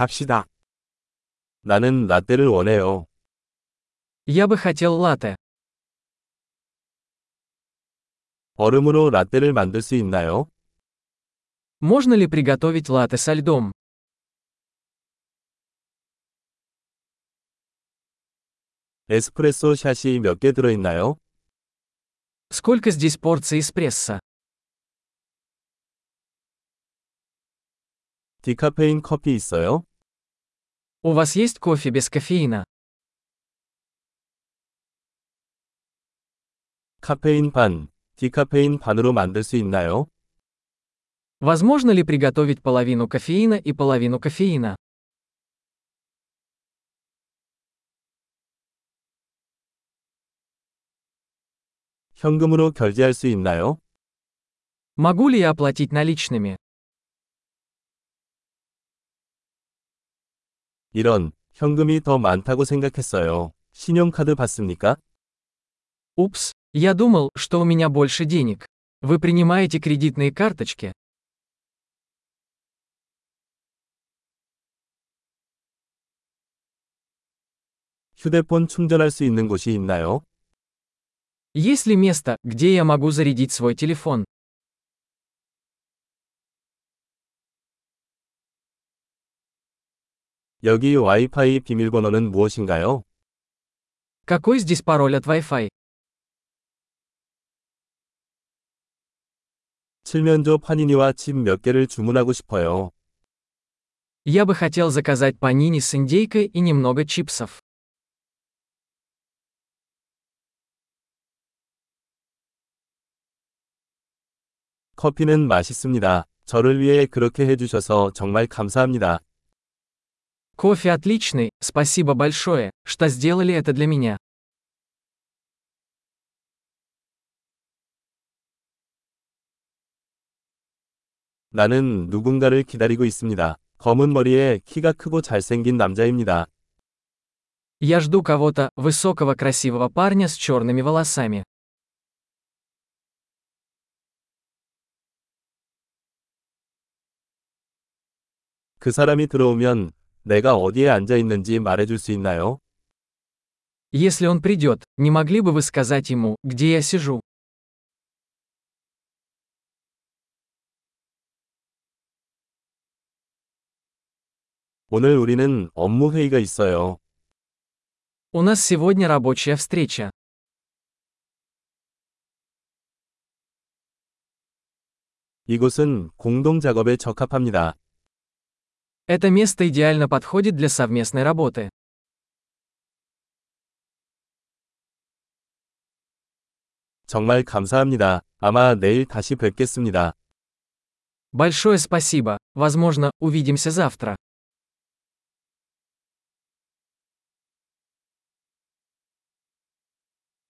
갑시다. 나는 라떼를 원해요. Я бы хотел латте. 얼음으로 라떼를 만들 수 있나요? Можно ли приготовить латте со льдом? 에스프레소 샷이 몇 개 들어있나요? Сколько здесь порций эспрессо? 디카페인 커피 있어요? У вас есть кофе без кофеина? 카페인 반, 디카페인 반으로 만들 수 있나요? Возможно ли приготовить половину кофеина и половину кофеина? 현금으로 결제할 수 있나요? Могу ли я оплатить наличными? 이런, 현금이 더 많다고 생각했어요. 신용카드 받습니까? Упс, я думал, что у меня больше денег. Вы принимаете кредитные карточки? 휴대폰 충전할 수 있는 곳이 있나요? Есть ли место, где я могу зарядить свой телефон? 여기 와이파이 비밀번호는 무엇인가요? Какой здесь пароль от Wi-Fi? 칠면조 파니니와 칩 몇 개를 주문하고 싶어요. Я бы хотел заказать панини с индейкой и немного чипсов. 커피는 맛있습니다. 저를 위해 그렇게 해주셔서 정말 감사합니다. Кофе отличный, спасибо большое, что сделали это для меня. 나는 누군가를 기다리고 있습니다. 검은 머리에 키가 크고 잘생긴 남자입니다. Я жду кого-то, высокого красивого парня с черными волосами. 그 사람이 들어오면 내가 어디에 앉아 있는지 말해줄 수 있나요? Если он придет, не могли бы вы сказать ему, где я сижу? 오늘 우리는 업무 회의가 있어요. У нас сегодня рабочая встреча. 이곳은 공동 작업에 적합합니다. Это место идеально подходит для совместной работы. 정말 감사합니다. 아마 내일 다시 뵙겠습니다. Большое спасибо. Возможно, увидимся завтра.